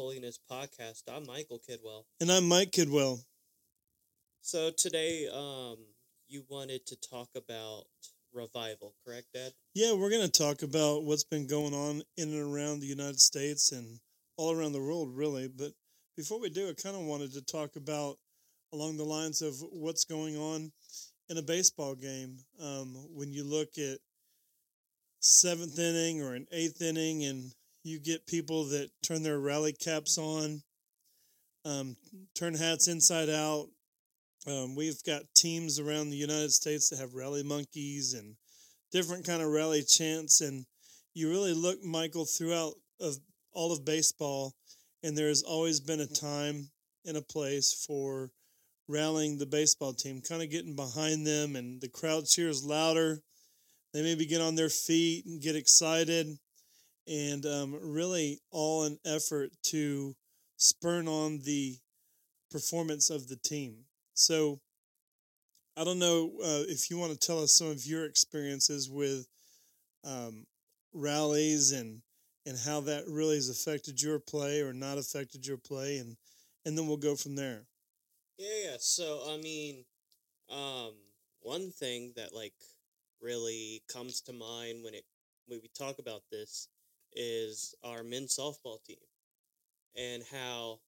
another Pitch Towards Holiness podcast. I'm Michael Kidwell. And I'm Mike Kidwell. So today, um, you wanted to talk about revival, correct, Dad? Yeah, we're going to talk about what's been going on in and around the United States and all around the world, really. But before we do, I kind of wanted to talk about along the lines of what's going on in a baseball game. Um, when you look at seventh inning or an eighth inning, and you get people that turn their rally caps on, um, turn hats inside out. Um, we've got teams around the United States that have rally monkeys and different kind of rally chants, and you really look, Michael, throughout of all of baseball, and there has always been a time and a place for rallying the baseball team, kind of getting behind them, and the crowd cheers louder. They maybe get on their feet and get excited, and um, really all an effort to spurn on the performance of the team. So, I don't know uh, if you want to tell us some of your experiences with um, rallies and and how that really has affected your play or not affected your play, and and then we'll go from there. Yeah, yeah. So I mean, um, one thing that like really comes to mind when it when we talk about this is our men's softball team and how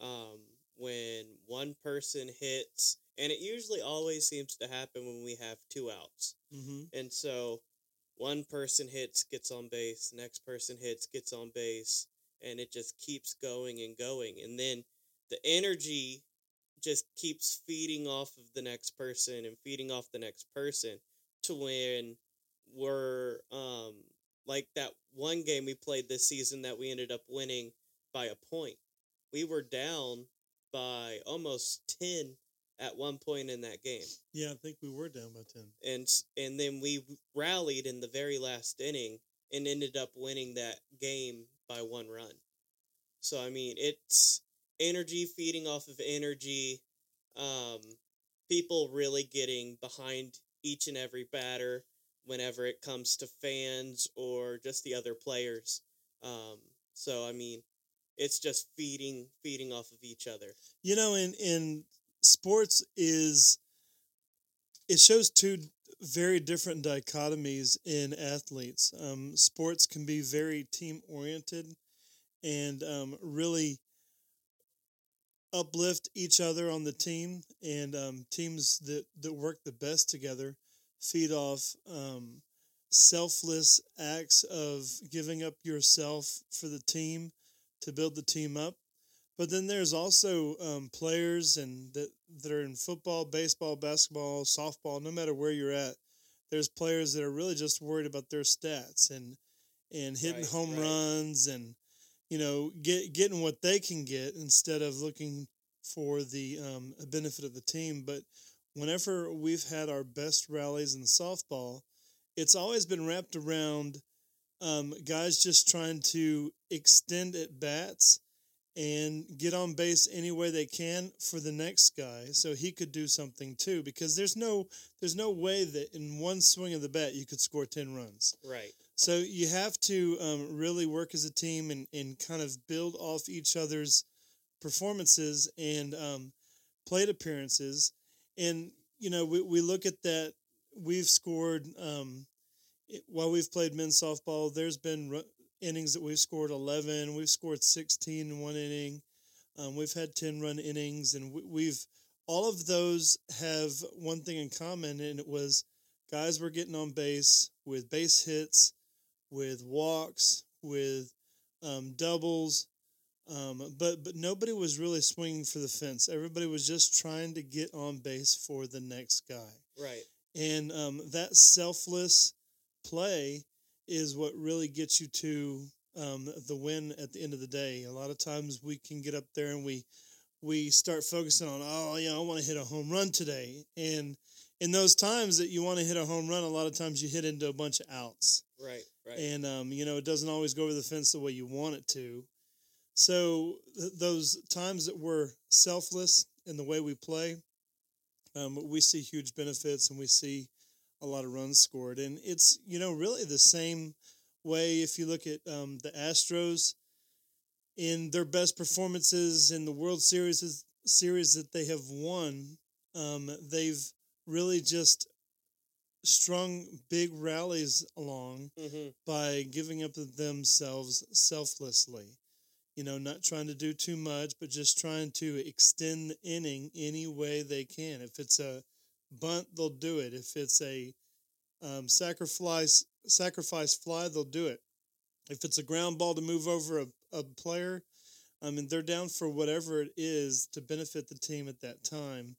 um, when one person hits, and it usually always seems to happen when we have two outs, Mm-hmm. and so one person hits, gets on base, next person hits, gets on base, and it just keeps going and going, and then the energy just keeps feeding off of the next person and feeding off the next person to when we're um like that one game we played this season that we ended up winning by a point. We were down by almost 10 at one point in that game. Yeah, I think we were down by ten. And and then we rallied in the very last inning and ended up winning that game by one run. So I mean, it's energy feeding off of energy. Um, people really getting behind each and every batter whenever it comes to fans or just the other players. Um, so I mean, it's just feeding feeding off of each other. You know, in in sports is it shows two very different dichotomies in athletes. Um, sports can be very team oriented and um, really uplift each other on the team, and um, teams that that work the best together feed off um, selfless acts of giving up yourself for the team to build the team up. But then there's also um, players and that that are in football, baseball, basketball, softball. No matter where you're at, there's players that are really just worried about their stats and and hitting Right, home right. runs and you know get getting what they can get instead of looking for the um, benefit of the team. But whenever we've had our best rallies in softball, it's always been wrapped around um, guys just trying to extend at bats and get on base any way they can for the next guy so he could do something too because there's no there's no way that in one swing of the bat you could score 10 runs Right. so you have to um, really work as a team and, and kind of build off each other's performances and um, plate appearances and you know we, we look at that we've scored um, it- while we've played men's softball there's been ru- innings that we've scored 11 we've scored 16 in one inning. Um, we've had 10 run innings and we, we've all of those have one thing in common and it was guys were getting on base with base hits with walks with um, doubles um, but but nobody was really swinging for the fence everybody was just trying to get on base for the next guy Right. and um, that selfless play is what really gets you to um, the win at the end of the day. A lot of times we can get up there and we we start focusing on oh yeah I want to hit a home run today, and in those times that you want to hit a home run, a lot of times you hit into a bunch of outs, Right. Right. and um, you know it doesn't always go over the fence the way you want it to. So th- those times that we're selfless in the way we play, um, we see huge benefits and we see a lot of runs scored. And it's, you know, really the same way if you look at um, the Astros. in their best performances in the World Series series that they have won, um, they've really just strung big rallies along hmm by giving up themselves selflessly. You know, not trying to do too much, but just trying to extend the inning any way they can. If it's a bunt, they'll do it. If it's a um, sacrifice sacrifice fly, they'll do it. If it's a ground ball to move over a, a player, I mean, they're down for whatever it is to benefit the team at that time.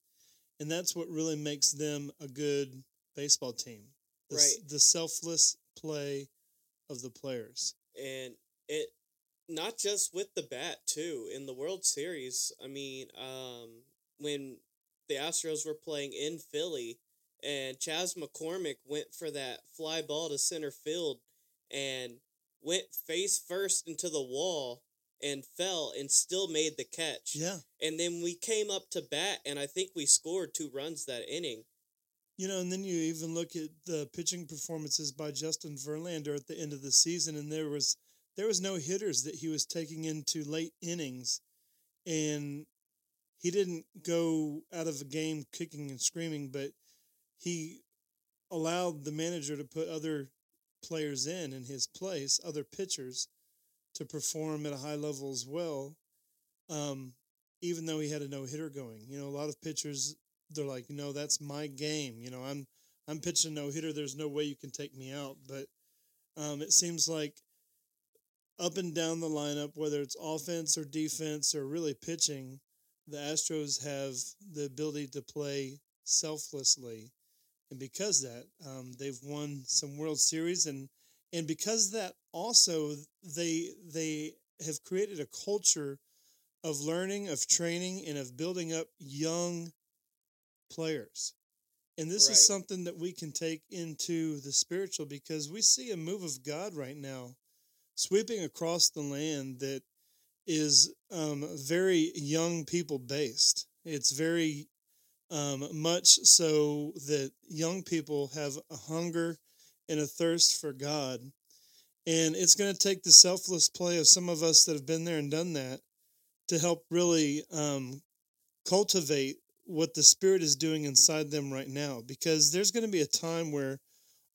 And that's what really makes them a good baseball team. The, Right. the selfless play of the players. and it not just with the bat too in the World Series. I mean, um, when the Astros were playing in Philly, and Chas McCormick went for that fly ball to center field, and went face first into the wall and fell and still made the catch. Yeah. And then we came up to bat, and I think we scored two runs that inning. You know, and then you even look at the pitching performances by Justin Verlander at the end of the season, and there was there was no hitters that he was taking into late innings, and he didn't go out of the game kicking and screaming, but he allowed the manager to put other players in in his place, other pitchers, to perform at a high level as well. Um, even though he had a no hitter going, you know, a lot of pitchers they're like, no, that's my game. You know, I'm I'm pitching no hitter. There's no way you can take me out. But um, it seems like up and down the lineup, whether it's offense or defense or really pitching, the Astros have the ability to play selflessly, and because that, um, they've won some World Series, and and because that, also they they have created a culture of learning, of training, and of building up young players. And this Right. is something that we can take into the spiritual because we see a move of God right now sweeping across the land that is um, very young people based. It's very um, much so that young people have a hunger and a thirst for God. And it's going to take the selfless play of some of us that have been there and done that to help really um, cultivate what the Spirit is doing inside them right now. Because there's going to be a time where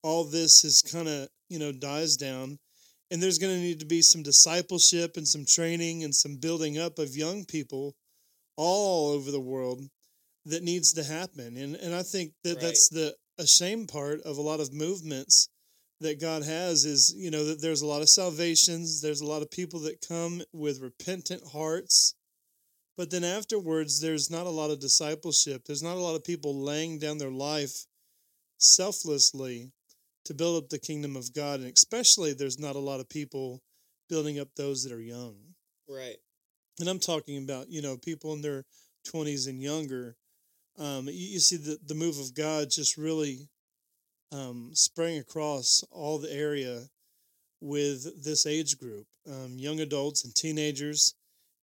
all this is kind of, you know, dies down. And there's going to need to be some discipleship and some training and some building up of young people all over the world that needs to happen. And and I think that Right. that's the a shame part of a lot of movements that God has is, you know, that there's a lot of salvations, there's a lot of people that come with repentant hearts. But then afterwards there's not a lot of discipleship. There's not a lot of people laying down their life selflessly to build up the kingdom of God, and especially there's not a lot of people building up those that are young Right. and I'm talking about you know people in their 20s and younger. Um, you, you see the the move of God just really um, spraying across all the area with this age group, um, young adults and teenagers,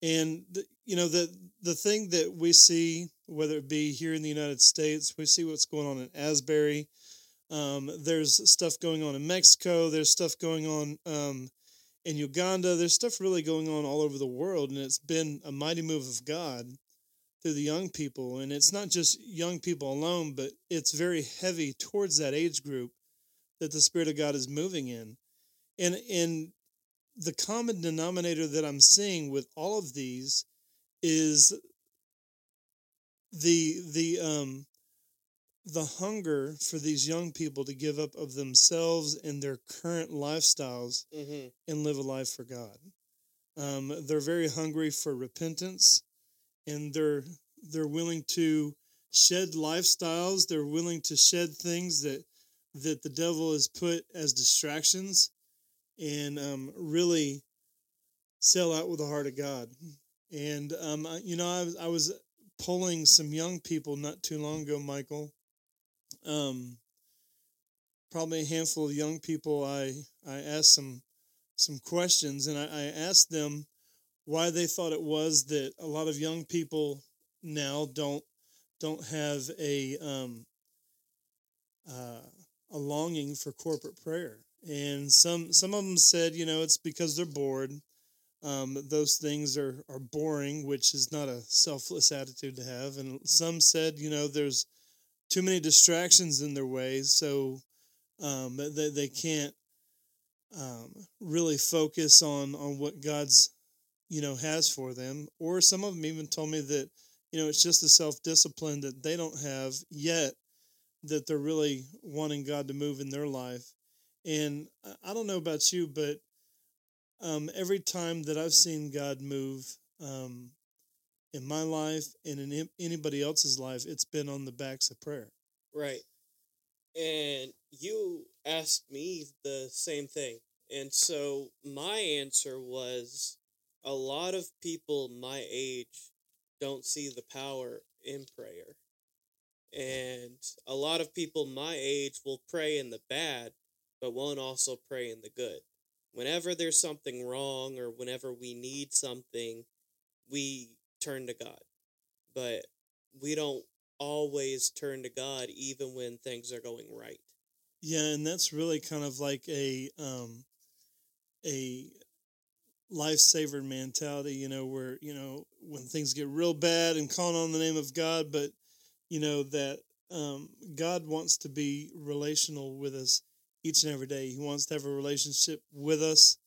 and the, you know the the thing that we see, whether it be here in the United States, we see what's going on in Asbury. Um, there's stuff going on in Mexico. There's stuff going on um, in Uganda. There's stuff really going on all over the world, and it's been a mighty move of God through the young people. And it's not just young people alone, but it's very heavy towards that age group that the Spirit of God is moving in. And and the common denominator that I'm seeing with all of these is the the um the hunger for these young people to give up of themselves and their current lifestyles Mm-hmm. and live a life for God. Um, they're very hungry for repentance, and they're they're willing to shed lifestyles. They're willing to shed things that that the devil has put as distractions, and um, really sell out with the heart of God. And um, I- you know, I was I was polling some young people not too long ago, Michael. Um, probably a handful of young people. I I asked some some questions, and I, I asked them why they thought it was that a lot of young people now don't don't have a um, uh, a longing for corporate prayer, and some some of them said, you know, it's because they're bored. um, those things are, are boring, which is not a selfless attitude to have. And some said, you know, there's too many distractions in their ways, so um, they, they can't um, really focus on, on what God's, you know, has for them. Or some of them even told me that, you know, it's just the self discipline that they don't have yet that they're really wanting God to move in their life. And I don't know about you, but um, every time that I've seen God move um, in my life and in anybody else's life, it's been on the backs of prayer. Right. And you asked me the same thing. And so my answer was a lot of people my age don't see the power in prayer. And a lot of people my age will pray in the bad, but won't also pray in the good whenever there's something wrong or whenever we need something, we turn to God. But we don't always turn to God even when things are going right. Yeah, and that's really kind of like a um a lifesaver mentality, you know, where, you know, when things get real bad and calling on the name of God, but you know that um God wants to be relational with us each and every day. He wants to have a relationship with us,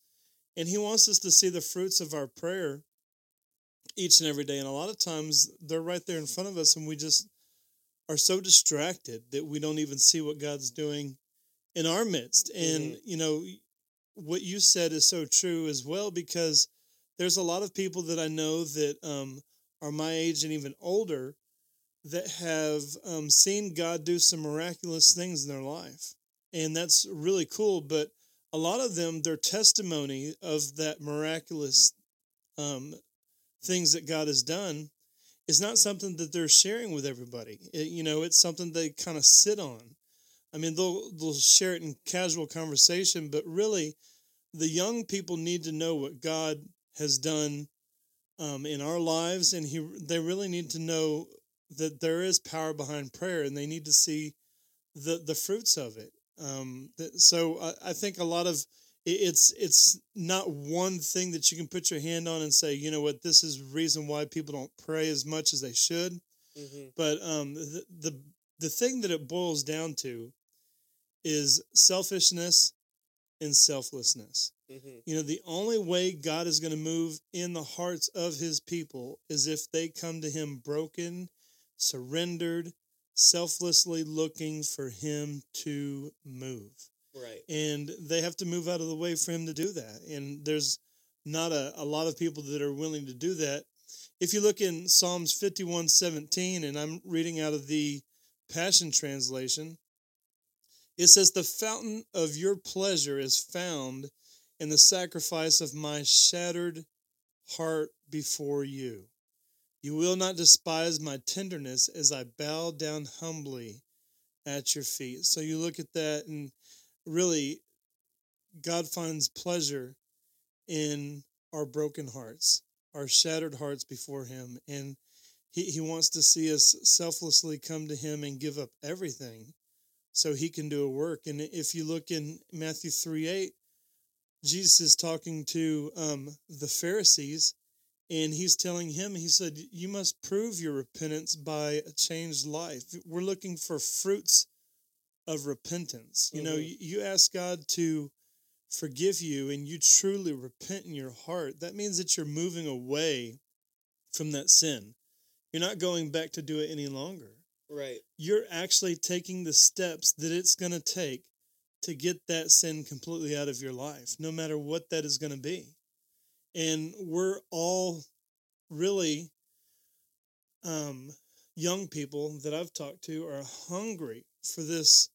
and He wants us to see the fruits of our prayer each and every day. And a lot of times they're right there in front of us, and we just are so distracted that we don't even see what God's doing in our midst. And, mm-hmm. you know, what you said is so true as well, because there's a lot of people that I know that um, are my age and even older that have um, seen God do some miraculous things in their life and that's really cool. But a lot of them, their testimony of that miraculous um, things that God has done is not something that they're sharing with everybody. It, you know, it's something they kind of sit on. I mean, they'll they'll share it in casual conversation, but really, the young people need to know what God has done um, in our lives, and he they really need to know that there is power behind prayer, and they need to see the the fruits of it. Um, so I, I think a lot of it's it's not one thing that you can put your hand on and say, you know what, this is reason why people don't pray as much as they should. Mm-hmm. But um, the, the the thing that it boils down to is selfishness and selflessness. Mm-hmm. You know, the only way God is going to move in the hearts of His people is if they come to Him broken, surrendered, selflessly looking for him to move. Right. And they have to move out of the way for him to do that. And there's not a, a lot of people that are willing to do that. If you look in Psalms 51 17, and I'm reading out of the Passion Translation, it says, The fountain of your pleasure is found in the sacrifice of my shattered heart before you. You will not despise my tenderness as I bow down humbly at your feet. So you look at that, and really, God finds pleasure in our broken hearts, our shattered hearts before Him. And he, he wants to see us selflessly come to Him and give up everything so He can do a work. And if you look in Matthew 3 8, Jesus is talking to um, the Pharisees and he's telling him he said you must prove your repentance by a changed life we're looking for fruits of repentance. You mm-hmm. know you, you ask god to forgive you and you truly repent in your heart that means that you're moving away from that sin. You're not going back to do it any longer. Right. You're actually taking the steps that it's going to take to get that sin completely out of your life no matter what that is going to be. And we're all really um, young people that I've talked to are hungry for this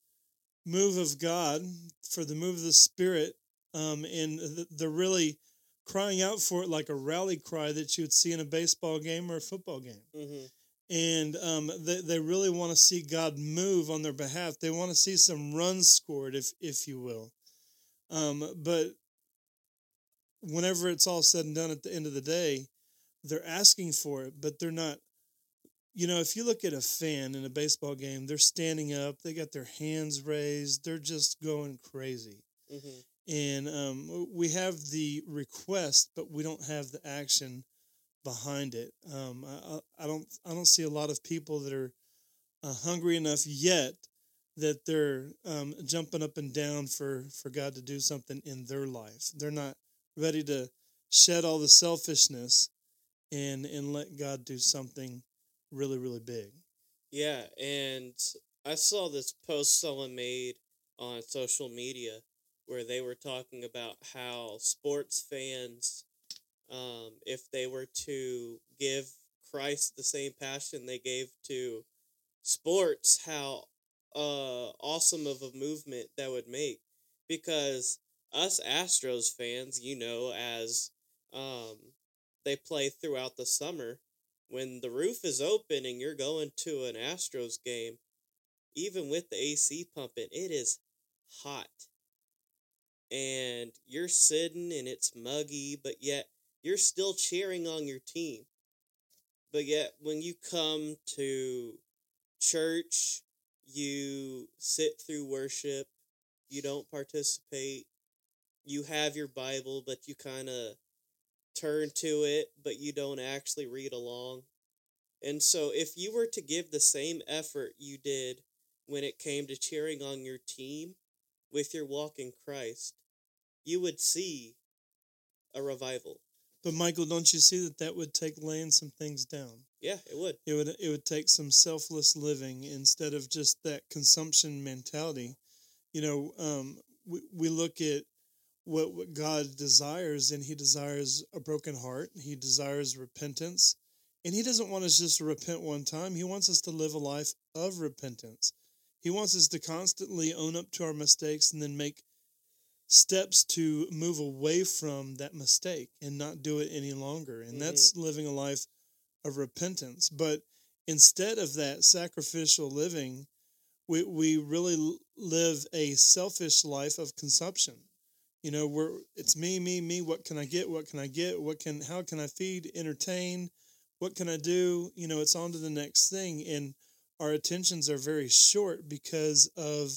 move of God, for the move of the Spirit, um, and they're really crying out for it like a rally cry that you would see in a baseball game or a football game. Mm-hmm. And um, they, they really want to see God move on their behalf. They want to see some runs scored, if if you will. Um, but whenever it's all said and done at the end of the day, they're asking for it, but they're not. You know, if you look at a fan in a baseball game, they're standing up, they got their hands raised, they're just going crazy. Mm-hmm. and um, we have the request, but we don't have the action behind it. Um, I, I don't I don't see a lot of people that are uh, hungry enough yet that they're um, jumping up and down for for God to do something in their life. They're not ready to shed all the selfishness and and let God do something really really big. Yeah, and I saw this post someone made on social media where they were talking about how sports fans, um, if they were to give Christ the same passion they gave to sports, how uh, awesome of a movement that would make. Because us Astros fans, you know, as um, they play throughout the summer, when the roof is open and you're going to an Astros game, even with the AC pumping, it is hot. And you're sitting and it's muggy, but yet you're still cheering on your team. But yet, when you come to church, you sit through worship, you don't participate, you have your Bible, but you kind of turn to it, but you don't actually read along. And so, if you were to give the same effort you did when it came to cheering on your team with your walk in Christ, you would see a revival. But Michael, don't you see that that would take laying some things down? Yeah, it would. It would it would take some selfless living instead of just that consumption mentality. You know, um, we we look at what what God desires, and He desires a broken heart. He desires repentance, and He doesn't want us just to repent one time. He wants us to live a life of repentance. He wants us to constantly own up to our mistakes and then make steps to move away from that mistake and not do it any longer. And mm-hmm. that's living a life of repentance. But instead of that sacrificial living, we, we really live a selfish life of consumption. You know, we're it's me, me, me. What can I get? What can I get? What can how can I feed, entertain? What can I do? You know, it's on to the next thing. And our attentions are very short because of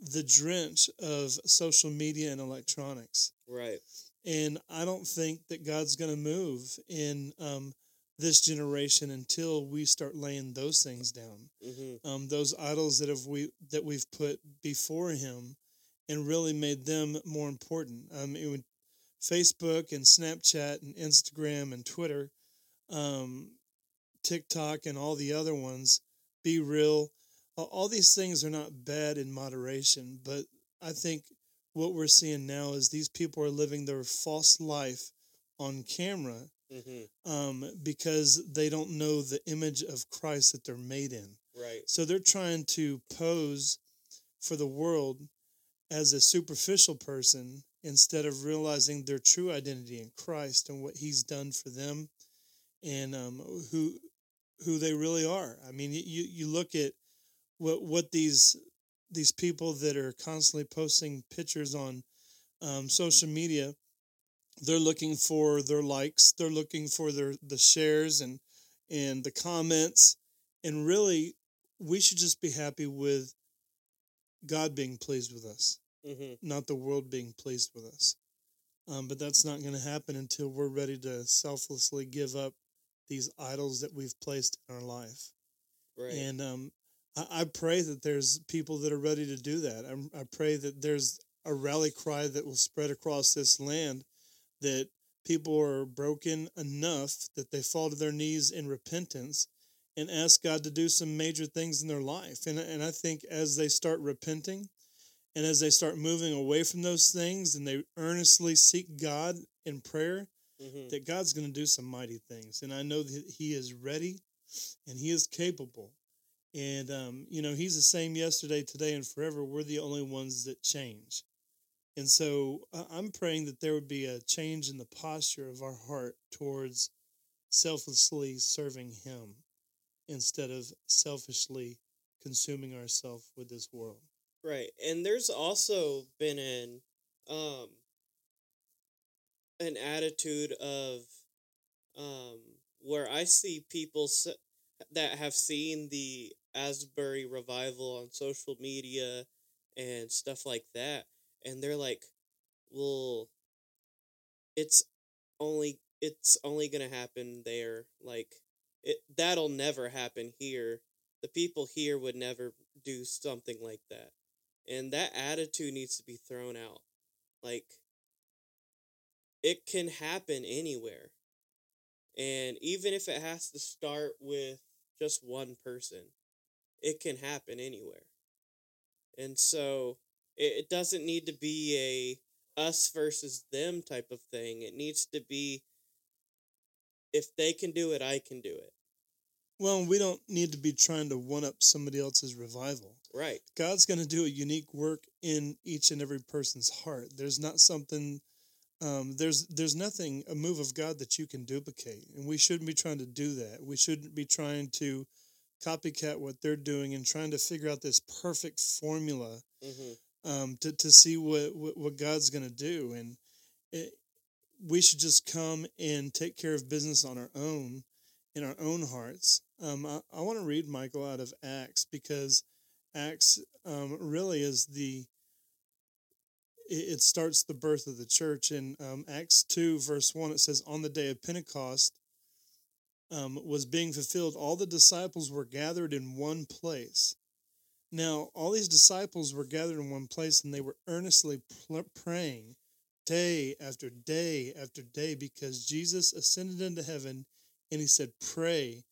the drench of social media and electronics. Right. And I don't think that God's going to move in um, this generation until we start laying those things down. Mm-hmm. Um, those idols that have we that we've put before Him, and really made them more important. Um, it would, Facebook and Snapchat and Instagram and Twitter, um, TikTok and all the other ones. Be Real, all these things are not bad in moderation, but I think what we're seeing now is these people are living their false life on camera mm-hmm. um, because they don't know the image of Christ that they're made in. Right. So they're trying to pose for the world as a superficial person instead of realizing their true identity in Christ and what He's done for them and um, who who they really are. I mean, you you look at what what these these people that are constantly posting pictures on um, social media they're looking for their likes they're looking for their the shares and and the comments and really we should just be happy with god being pleased with us mm-hmm. not the world being pleased with us um, but that's not going to happen until we're ready to selflessly give up these idols that we've placed in our life right. and um, I, pray that there's people that are ready to do that. I, I pray that there's a rally cry that will spread across this land that people are broken enough that they fall to their knees in repentance and ask God to do some major things in their life. And, and I think as they start repenting and as they start moving away from those things and they earnestly seek God in prayer, mm-hmm. that God's going to do some mighty things. And I know that He is ready and He is capable. And, um, you know, he's the same yesterday, today, and forever. We're the only ones that change. And so I'm praying that there would be a change in the posture of our heart towards selflessly serving Him instead of selfishly consuming ourselves with this world. Right. And there's also been an um an attitude of um where I see people that have seen the Asbury revival on social media and stuff like that. And they're like, well, it's only it's only gonna happen there. Like it that'll never happen here. The people here would never do something like that. And that attitude needs to be thrown out. Like it can happen anywhere. And even if it has to start with just one person, it can happen anywhere. And so it, it doesn't need to be a us versus them type of thing. It needs to be if they can do it, I can do it. Well, we don't need to be trying to one up somebody else's revival. Right. God's going to do a unique work in each and every person's heart. There's not something um, there's there's nothing a move of God that you can duplicate, and we shouldn't be trying to do that. We shouldn't be trying to copycat what they're doing and trying to figure out this perfect formula Mm-hmm. um, to to see what what, what God's going to do, and it, we should just come and take care of business on our own, in our own hearts. Um, I, I want to read Michael out of Acts because Acts um, really is the it, starts the birth of the church in um, Acts two verse one. It says, "On the day of Pentecost." Um, was being fulfilled, all the disciples were gathered in one place. Now, all these disciples were gathered in one place and they were earnestly pl- praying day after day after day because Jesus ascended into heaven and he said, Pray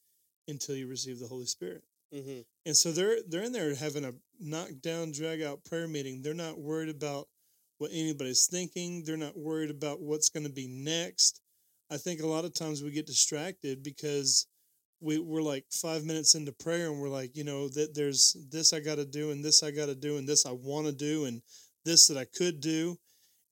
until you receive the Holy Spirit. Mm-hmm. And so they're they're in there having a knockdown, drag out prayer meeting. They're not worried about what anybody's thinking. They're not worried about what's going to be next. I think a lot of times we get distracted because we we're like five minutes into prayer and we're like, you know, that there's this I got to do and this I got to do and this I want to do and this that I could do,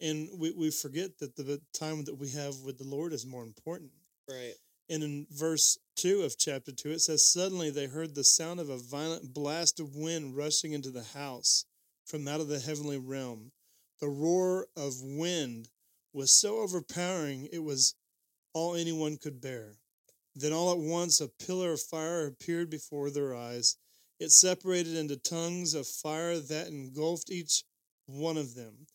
and we we forget that the time that we have with the Lord is more important. Right. And in verse 2 of chapter 2, it says, Suddenly they heard the sound of a violent blast of wind rushing into the house from out of the heavenly realm. The roar of wind was so overpowering it was all anyone could bear. Then all at once a pillar of fire appeared before their eyes. It separated into tongues of fire that engulfed each one of them.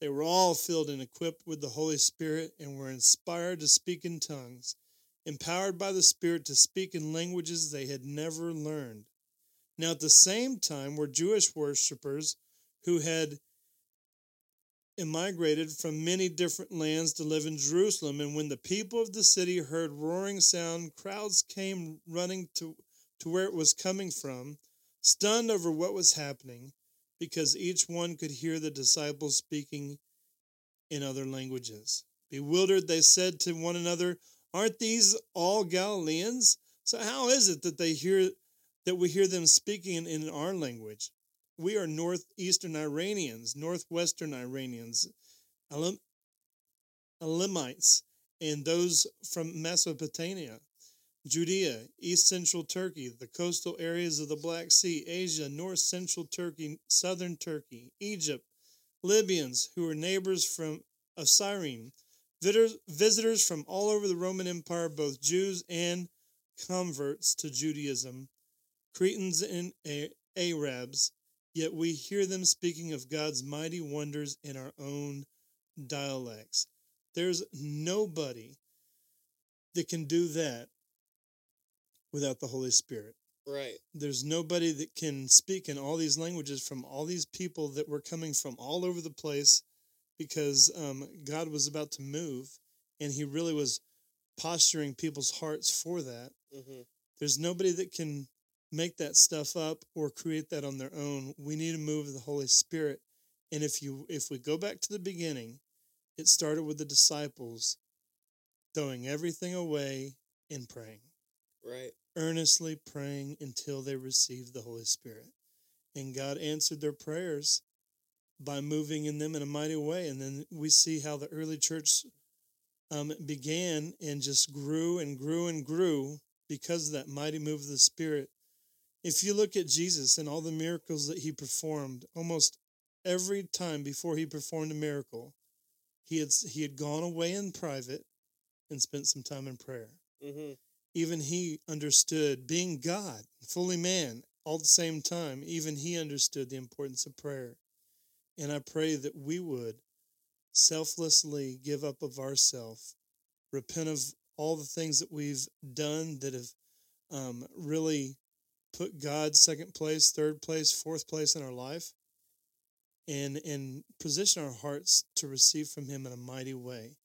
They were all filled and equipped with the Holy Spirit and were inspired to speak in tongues, empowered by the Spirit to speak in languages they had never learned. Now, at the same time, were Jewish worshippers who had emigrated from many different lands to live in Jerusalem. And when the people of the city heard roaring sound, crowds came running to, to where it was coming from, stunned over what was happening, because each one could hear the disciples speaking in other languages. Bewildered, they said to one another, Aren't these all Galileans? So how is it that they hear that we hear them speaking in our language? We are northeastern Iranians, northwestern Iranians, Elam, Elamites, and those from Mesopotamia, Judea, east central Turkey, the coastal areas of the Black Sea, Asia, north central Turkey, southern Turkey, Egypt, Libyans who are neighbors from of Cyrene, visitors from all over the Roman Empire, both Jews and converts to Judaism, Cretans and Arabs, yet we hear them speaking of God's mighty wonders in our own dialects. There's nobody that can do that without the Holy Spirit. Right. There's nobody that can speak in all these languages from all these people that were coming from all over the place because um, God was about to move and he really was posturing people's hearts for that. Mm-hmm. There's nobody that can make that stuff up or create that on their own. We need to move of the Holy Spirit. And if you if we go back to the beginning, it started with the disciples throwing everything away and praying. Right. Earnestly praying until they received the Holy Spirit. And God answered their prayers by moving in them in a mighty way. And then we see how the early church um, began and just grew and grew and grew because of that mighty move of the Spirit. If you look at Jesus and all the miracles that he performed, almost every time before he performed a miracle, he had he had gone away in private and spent some time in prayer. Mm-hmm. Even he understood being God, fully man, all at the same time. Even he understood the importance of prayer. And I pray that we would selflessly give up of ourself, repent of all the things that we've done that have um, really put God second place, third place, fourth place in our life, and and position our hearts to receive from Him in a mighty way.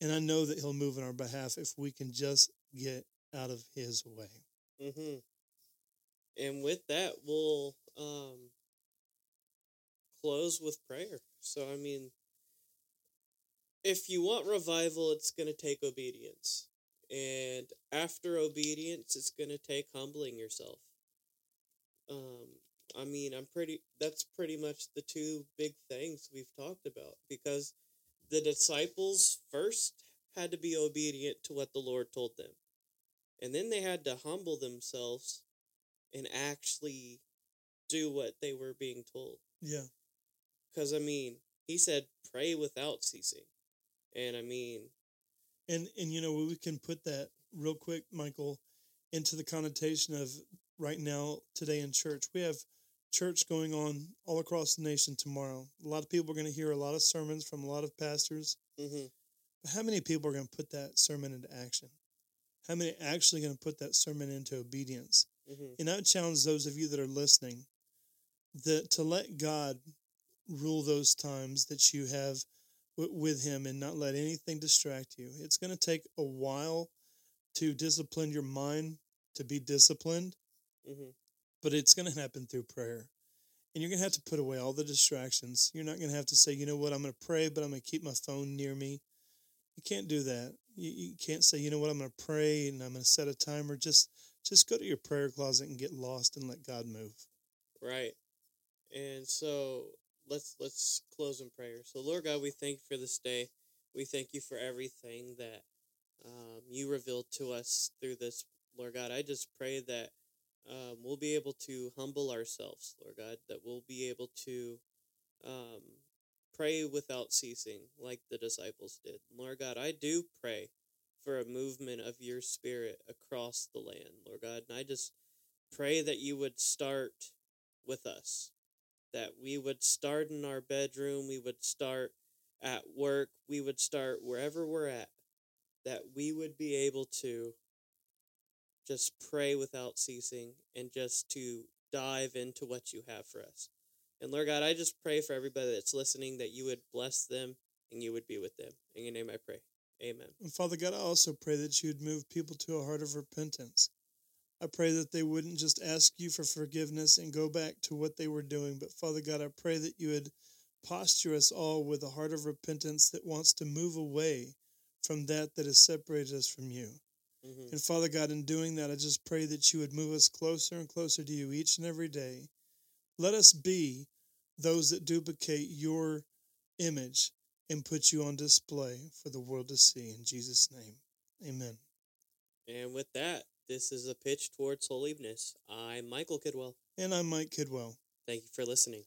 And I know that He'll move in our behalf if we can just get out of His way. Mm-hmm. And with that, we'll um, close with prayer. So, I mean, if you want revival, it's going to take obedience. And after obedience, it's going to take humbling yourself. Um, I mean, I'm pretty, that's pretty much the two big things we've talked about because the disciples first had to be obedient to what the Lord told them. And then they had to humble themselves and actually do what they were being told. Yeah. Because, I mean, he said, pray without ceasing. And I mean, and and you know we can put that real quick, Michael, into the connotation of right now today in church. We have church going on all across the nation tomorrow. A lot of people are going to hear a lot of sermons from a lot of pastors. mm-hmm. But how many people are going to put that sermon into action? How many are actually going to put that sermon into obedience? Mm-hmm. And I would challenge those of you that are listening that to let God rule those times that you have w- with Him and not let anything distract you. It's going to take a while to discipline your mind to be disciplined, Mm-hmm. but it's going to happen through prayer. And you're going to have to put away all the distractions. You're not going to have to say, you know what, I'm going to pray, but I'm going to keep my phone near me. You can't do that. You, you can't say, you know what, I'm going to pray and I'm going to set a timer. Just just go to your prayer closet and get lost and let God move. Right. And so let's let's close in prayer. So Lord God, we thank you for this day. We thank you for everything that um, you revealed to us through this, Lord God. I just pray that um, we'll be able to humble ourselves, Lord God. That we'll be able to um, pray without ceasing, like the disciples did. Lord God, I do pray for a movement of your Spirit across the land, Lord God, and I just pray that you would start with us. That we would start in our bedroom, we would start at work, we would start wherever we're at, that we would be able to just pray without ceasing and just to dive into what you have for us. And Lord God, I just pray for everybody that's listening that you would bless them and you would be with them. In your name I pray. Amen. And Father God, I also pray that you'd move people to a heart of repentance. I pray that they wouldn't just ask you for forgiveness and go back to what they were doing, but Father God, I pray that you would posture us all with a heart of repentance that wants to move away from that that has separated us from you. hmm And Father God, in doing that, I just pray that you would move us closer and closer to you each and every day. Let us be those that duplicate your image and put you on display for the world to see. In Jesus' name, amen. And with that, this is a pitch towards holiness. I'm Michael Kidwell. And I'm Mike Kidwell. Thank you for listening.